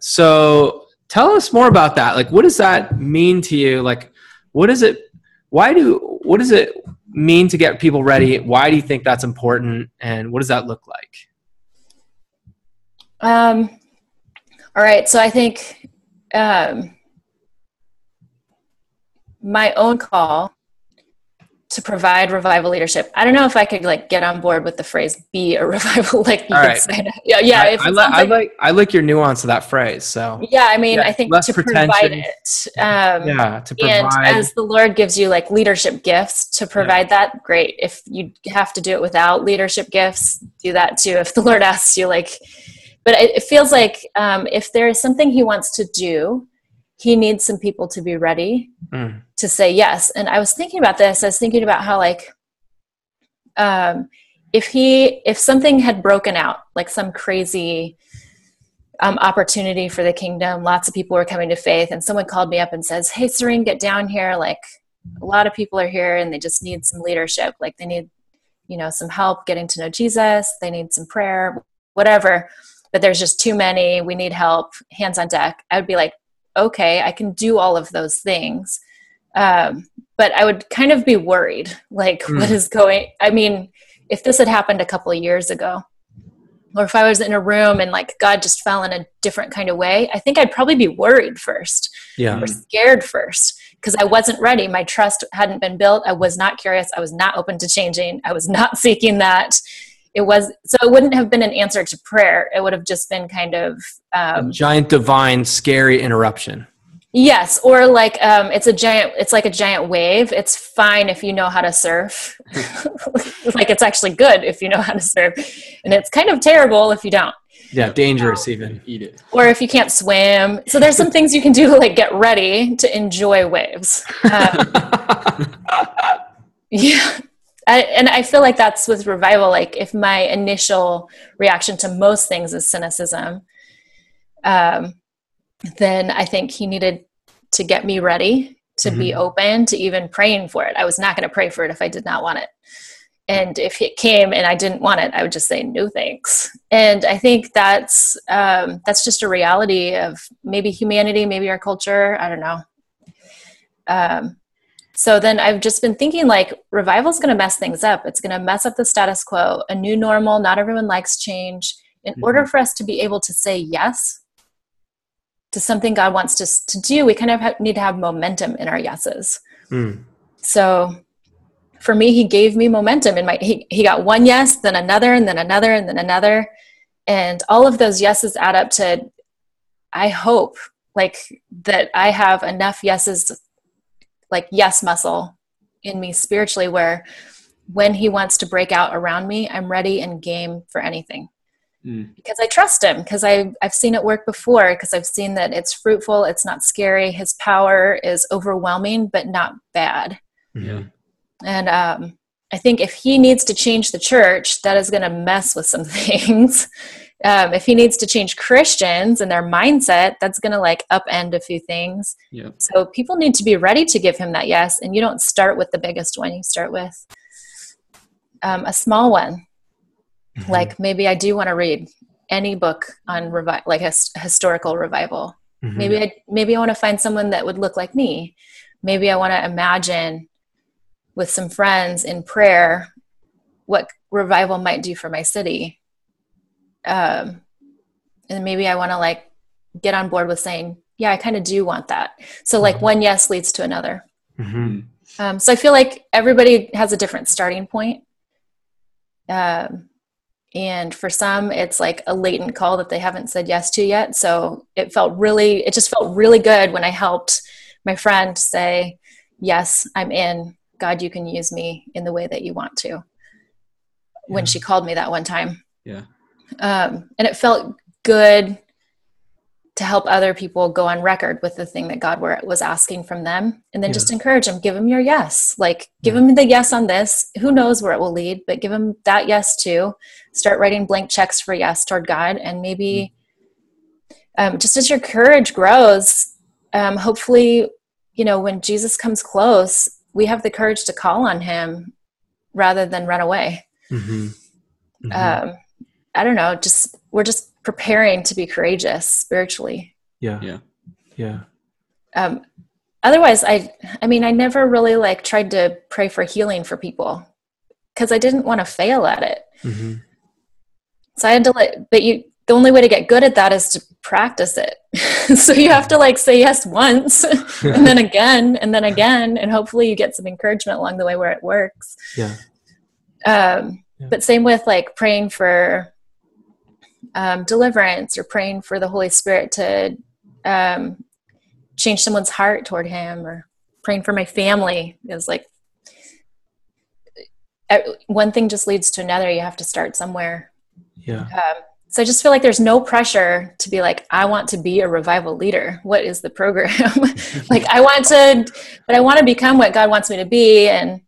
so tell us more about that. Like, what does that mean to you? Like, what is it? Why do what is it mean to get people ready? Why do you think that's important? And what does that look like? Um, all right. So I think um, my own call to provide revival leadership. I don't know if I could like get on board with the phrase "be a [LAUGHS] revival." Like you All could say, that. yeah, yeah. I, I, li- I, like I like your nuance of that phrase. So yeah, I mean, yeah, I think to provide it. Um, yeah, to provide. And as the Lord gives you like leadership gifts to provide yeah. that, great. If you have to do it without leadership gifts, do that too. If the Lord asks you, like, but it, it feels like um, if there is something He wants to do, He needs some people to be ready. Mm to say yes. And I was thinking about this. I was thinking about how like um, if he if something had broken out, like some crazy um, opportunity for the kingdom, lots of people were coming to faith, and someone called me up and says, "Hey, Serene, get down here. Like a lot of people are here, and they just need some leadership. Like they need." you know some help getting to know jesus they need some prayer whatever but there's just too many we need help hands on deck i would be like okay i can do all of those things um, but I would kind of be worried, like mm. what is going. I mean, if this had happened a couple of years ago, or if I was in a room and like God just fell in a different kind of way, I think I'd probably be worried first, yeah, or scared first, because I wasn't ready. My trust hadn't been built. I was not curious. I was not open to changing. I was not [LAUGHS] seeking that. It was so it wouldn't have been an answer to prayer. It would have just been kind of um, a giant, divine, scary interruption. Yes, or like um, it's a giant. It's like a giant wave. It's fine if you know how to surf. [LAUGHS] like it's actually good if you know how to surf, and it's kind of terrible if you don't. Yeah, dangerous even. Eat it. Or if you can't swim. So there's some things you can do to like get ready to enjoy waves. [LAUGHS] Um, [LAUGHS] yeah. I, and I feel like that's with revival. Like if my initial reaction to most things is cynicism, um, then I think he needed to get me ready to mm-hmm. be open to even praying for it. I was not going to pray for it if I did not want it. And if it came and I didn't want it, I would just say no thanks. And I think that's um, that's just a reality of maybe humanity, maybe our culture. I don't know. Um, so then I've just been thinking like revival is going to mess things up. It's going to mess up the status quo, a new normal. Not everyone likes change. In mm-hmm. order for us to be able to say yes to something God wants us to do, we kind of have, need to have momentum in our yeses. Mm. So for me, he gave me momentum in my, he, he got one yes, then another, and then another, and then another. And all of those yeses add up to, I hope like that I have enough yeses, like yes muscle in me spiritually where when he wants to break out around me, I'm ready and game for anything mm. because I trust him because I've, I've seen it work before because I've seen that it's fruitful, it's not scary, his power is overwhelming but not bad. Yeah. And um, I think if he needs to change the church, that is going to mess with some [LAUGHS] things. Um, if he needs to change Christians and their mindset, that's going to like upend a few things. Yeah. So people need to be ready to give him that yes. And you don't start with the biggest one, you start with um, a small one. Mm-hmm. Like maybe I do want to read any book on revi- like a historical revival. Mm-hmm. Maybe I maybe I want to find someone that would look like me. Maybe I want to imagine with some friends in prayer what revival might do for my city. Um, and maybe I want to like get on board with saying, yeah, I kind of do want that. So like mm-hmm. one yes leads to another. Mm-hmm. Um, so I feel like everybody has a different starting point. Um, and for some it's like a latent call that they haven't said yes to yet so it felt really it just felt really good when i helped my friend say yes i'm in god you can use me in the way that you want to yeah. when she called me that one time yeah um, and it felt good to help other people go on record with the thing that God were, was asking from them. And then Yeah. just encourage them, give them your yes. Like, give Yeah. them the yes on this. Who knows where it will lead, but give them that yes too. Start writing blank checks for yes toward God. And maybe um, just as your courage grows, um, hopefully, you know, when Jesus comes close, we have the courage to call on him rather than run away. hmm Um, I don't know, just we're just preparing to be courageous spiritually. yeah. Yeah. Yeah. um, otherwise i i mean i never really like tried to pray for healing for people because i didn't want to fail at it hmm so i had to like but you the only way to get good at that is to practice it [LAUGHS] so you have to like say yes once [LAUGHS] and then again and then again and hopefully you get some encouragement along the way where it works Yeah. um, Yeah. but same with like praying for um, deliverance or praying for the holy spirit to um, change someone's heart toward him or praying for my family is like uh, one thing just leads to another. You have to start somewhere. Yeah. um, so i just feel like there's no pressure to be like i want to be a revival leader. What is the program? [LAUGHS] Like i want to but i want to become what god wants me to be. And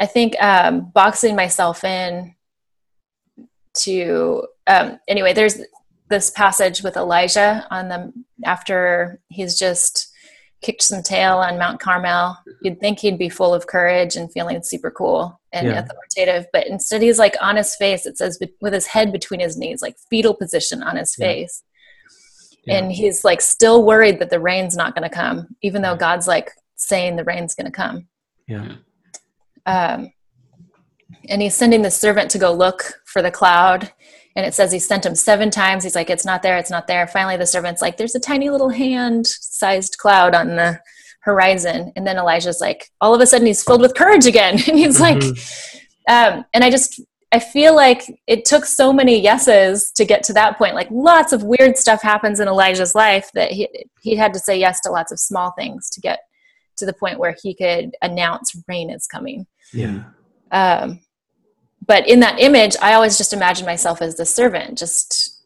i think um, boxing myself in to um, anyway there's this passage with elijah on the after he's just kicked some tail on mount carmel you'd think he'd be full of courage and feeling super cool and Yeah. authoritative but instead he's like on his face it says with his head between his knees like fetal position on his Yeah. face Yeah. and he's like still worried that the rain's not going to come even though god's like saying the rain's going to come Yeah. um, and he's sending the servant to go look for the cloud. And it says he sent him seven times. He's like it's not there it's not there. Finally the servant's like there's a tiny little hand sized cloud on the horizon. And then elijah's like all of a sudden he's filled with courage again. [LAUGHS] And he's like um, and i just i feel like it took so many yeses to get to that point. Like lots of weird stuff happens in elijah's life that he, he had to say yes to lots of small things to get to the point where he could announce rain is coming. Yeah. um, but in that image i always just imagine myself as the servant just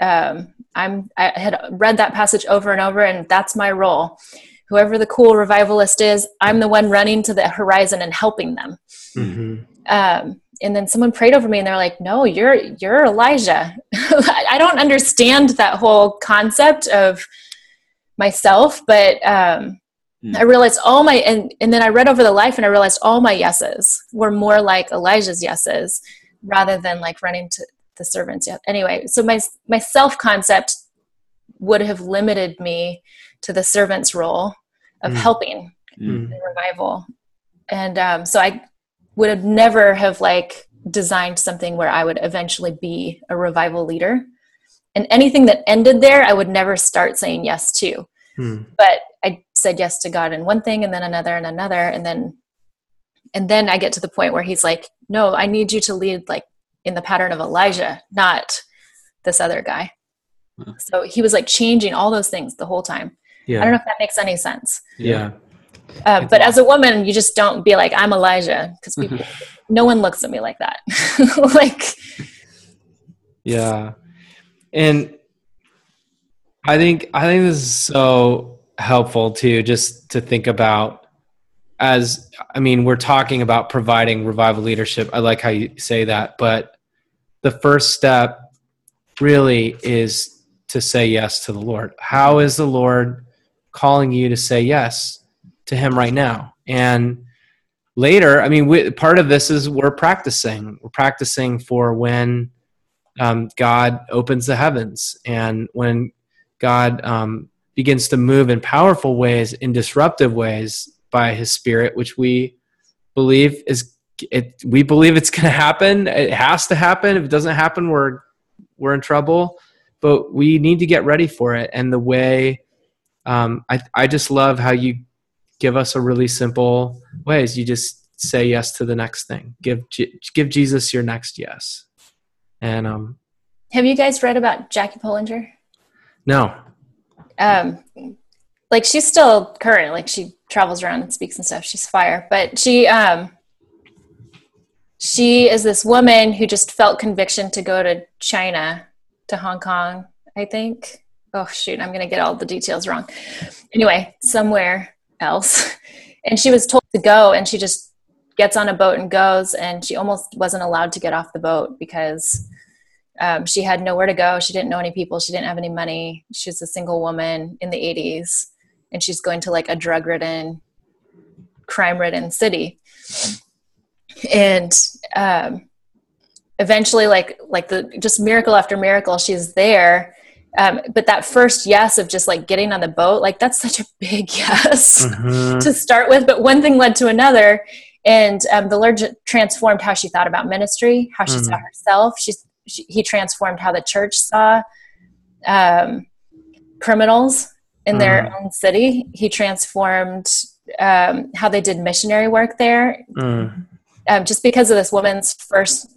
um, i'm i had read that passage over and over and that's my role. Whoever the cool revivalist is i'm the one running to the horizon and helping them. Hmm um, and then someone prayed over me and they're like no you're you're elijah. [LAUGHS] I don't understand that whole concept of myself but um. I realized all my and, and then i read over the life and i realized all my yeses were more like elijah's yeses rather than like running to the servants yes anyway so my my self concept would have limited me to the servant's role of Mm. helping Mm. in revival and um, so i would have never have like designed something where i would eventually be a revival leader and anything that ended there i would never start saying yes to Hmm. but i said yes to god in one thing and then another and another and then and then i get to the point where he's like no i need you to lead like in the pattern of elijah not this other guy Wow. so he was like changing all those things the whole time Yeah. i don't know if that makes any sense Yeah. uh, but as a woman you just don't be like i'm elijah because people [LAUGHS] no one looks at me like that [LAUGHS] like Yeah. And I think I think this is so helpful too, just to think about as I mean, we're talking about providing revival leadership. I like how you say that, but the first step really is to say yes to the Lord. How is the Lord calling you to say yes to him right now? And later, I mean, we, part of this is we're practicing. We're practicing for when um, God opens the heavens and when God um, begins to move in powerful ways, in disruptive ways by His Spirit, which we believe is it. We believe it's going to happen. It has to happen. If it doesn't happen, we're we're in trouble. But we need to get ready for it. And the way um, I I just love how you give us a really simple ways. You just say yes to the next thing. Give give Jesus your next yes. And um, have you guys read about jackie Pullinger? no, um like she's still current like she travels around and speaks and stuff she's fire but she um she is this woman who just felt conviction to go to china to hong kong I think. Oh shoot, I'm gonna get all the details wrong. Anyway, somewhere else, [LAUGHS] and she was told to go, and she just gets on a boat and goes, and she almost wasn't allowed to get off the boat because um, she had nowhere to go. She didn't know any people. She didn't have any money. She's a single woman in the 80s, and she's going to like a drug-ridden, crime-ridden city, and um, eventually like like the just miracle after miracle she's there um, but that first yes of just like getting on the boat like that's such a big [LAUGHS] yes mm-hmm. to start with but one thing led to another and um, the lord transformed how she thought about ministry how she mm. saw herself she's she, he transformed how the church saw um, criminals in mm. their own city he transformed um, how they did missionary work there mm. Um, just because of this woman's first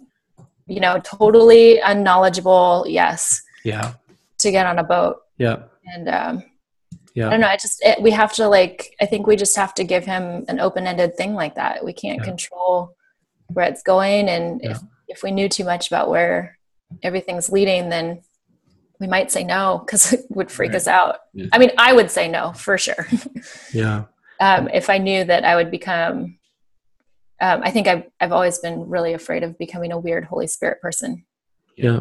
you know, totally unknowledgeable. Yes. Yeah. To get on a boat. Yeah. And um, yeah. I don't know. I just it, we have to like. I think we just have to give him an open-ended thing like that. We can't yeah. control where it's going, and yeah. if if we knew too much about where everything's leading, then we might say no because it would freak right. us out. Yeah. I mean, I would say no for sure. [LAUGHS] yeah. Um, if I knew that I would become um, I think I've I've always been really afraid of becoming a weird Holy Spirit person. Yeah.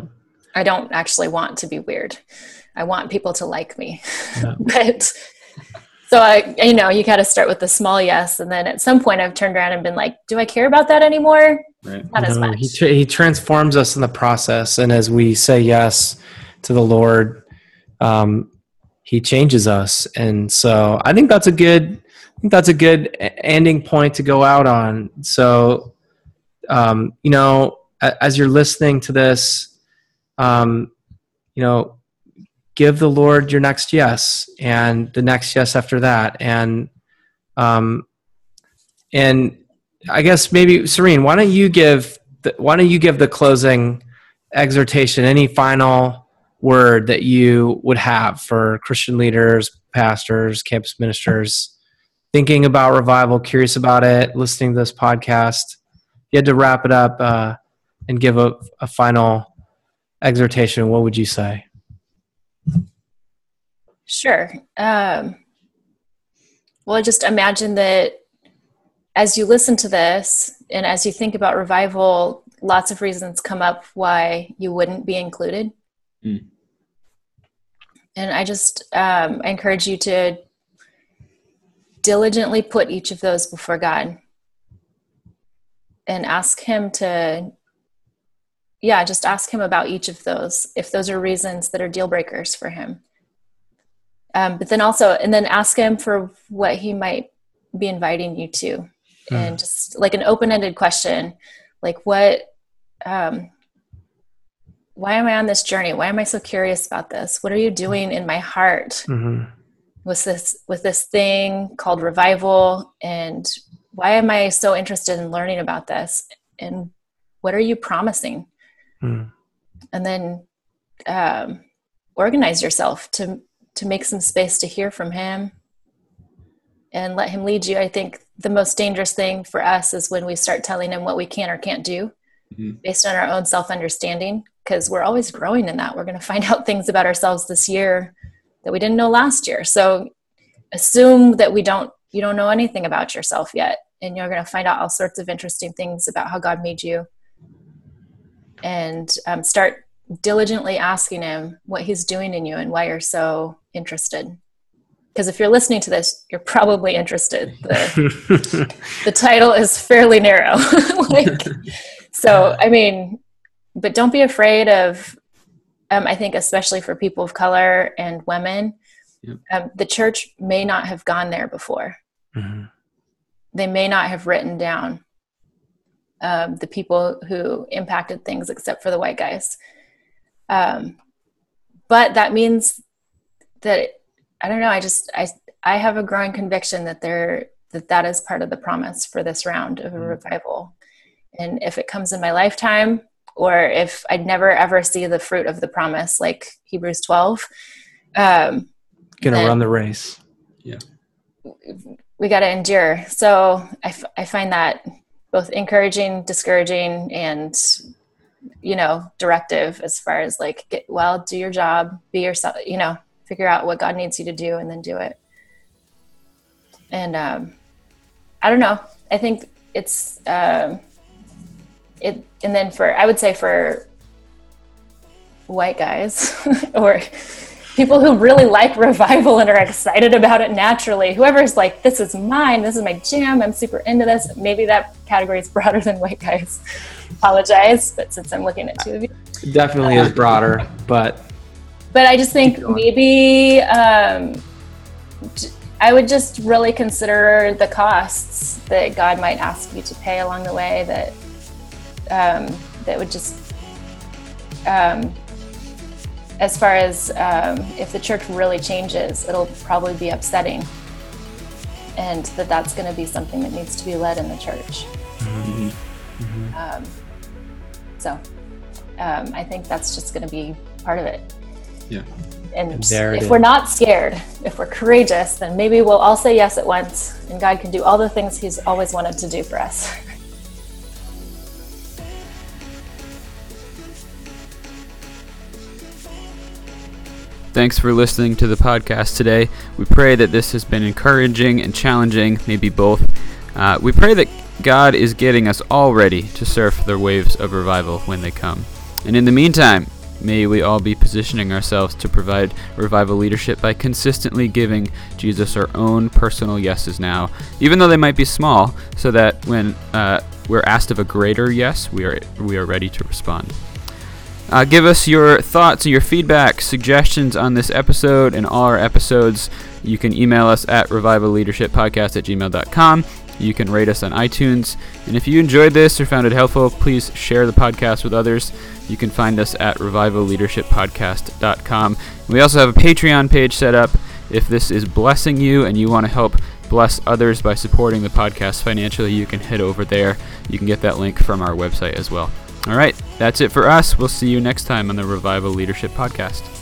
I don't actually want to be weird. I want people to like me. Yeah. [LAUGHS] but so I you know, you got to start with the small yes and then at some point I've turned around and been like, do I care about that anymore? Right. Not no, as much. He, tra- he transforms us in the process and as we say yes to the Lord um, he changes us and so i think that's a good I think that's a good ending point to go out on. So, um, you know, as you're listening to this, um, you know, give the Lord your next yes, and the next yes after that, and um, and I guess maybe Serene, why don't you give the, why don't you give the closing exhortation? Any final word that you would have for Christian leaders, pastors, campus ministers? thinking about revival, curious about it, listening to this podcast, you had to wrap it up uh, and give a, a final exhortation, what would you say? Sure. Um, well, just imagine that as you listen to this and as you think about revival, lots of reasons come up why you wouldn't be included. Mm. And I just um, I encourage you to diligently put each of those before God and ask Him to, yeah, just ask Him about each of those, if those are reasons that are deal breakers for Him. Um, but then also, and then ask Him for what He might be inviting you to. Mm. And just like an open ended question, like, what, um, why am I on this journey? Why am I so curious about this? What are you doing in my heart? Mm-hmm with this with this thing called revival and why am i so interested in learning about this and what are you promising mm. and then um, organize yourself to to make some space to hear from him and let him lead you i think the most dangerous thing for us is when we start telling him what we can or can't do mm-hmm. based on our own self understanding because we're always growing in that we're going to find [LAUGHS] out things about ourselves this year that we didn't know last year. So assume that we don't you don't know anything about yourself yet and you're going to find out all sorts of interesting things about how God made you and um, start diligently asking him what he's doing in you and why you're so interested because if you're listening to this you're probably interested [LAUGHS] the, the title is fairly narrow [LAUGHS] like so i mean but don't be afraid of um, I think especially for people of color and women, yep. um, the church may not have gone there before. Mm-hmm. They may not have written down um, the people who impacted things, except for the white guys. Um, but that means that I don't know. I just I I have a growing conviction that there that that is part of the promise for this round of a mm-hmm. revival. And if it comes in my lifetime, or if I'd never ever see the fruit of the promise, like Hebrews 12. Um, Gonna run the race. Yeah. We got to endure. So I, f- I find that both encouraging, discouraging, and you know, directive as far as like, get, well, do your job, be yourself, you know, figure out what God needs you to do and then do it. And um, I don't know. I think it's um, it, and then for I would say for white guys [LAUGHS] or people who really like revival and are excited about it naturally. Whoever's like, this is mine, this is my jam, I'm super into this. Maybe that category is broader than white guys. Apologize, but since I'm looking at two of you, definitely is broader, but but I just think maybe um, I would just really consider the costs that God might ask you to pay along the way. That um, that would just um, as far as um, if the church really changes, it'll probably be upsetting, and that that's going to be something that needs to be led in the church. Mm-hmm. Mm-hmm. Um, so um, I think that's just going to be part of it. Yeah. And if is. we're not scared, if we're courageous, then maybe we'll all say yes at once, and God can do all the things He's always wanted to do for us. [LAUGHS] Thanks for listening to the podcast today. We pray that this has been encouraging and challenging, maybe both. Uh, we pray that God is getting us all ready to surf the waves of revival when they come. And in the meantime, may we all be positioning ourselves to provide revival leadership by consistently giving Jesus our own personal yeses now, even though they might be small, so that when uh, we're asked of a greater yes, we are we are ready to respond. Uh, give us your thoughts and your feedback, suggestions on this episode and all our episodes. You can email us at revivalleadershippodcast at gmail.com. You can rate us on iTunes. And if you enjoyed this or found it helpful, please share the podcast with others. You can find us at revivalleadershippodcast.com. We also have a Patreon page set up. If this is blessing you and you want to help bless others by supporting the podcast financially, you can head over there. You can get that link from our website as well. All right, that's it for us. We'll see you next time on the Revival Leadership Podcast.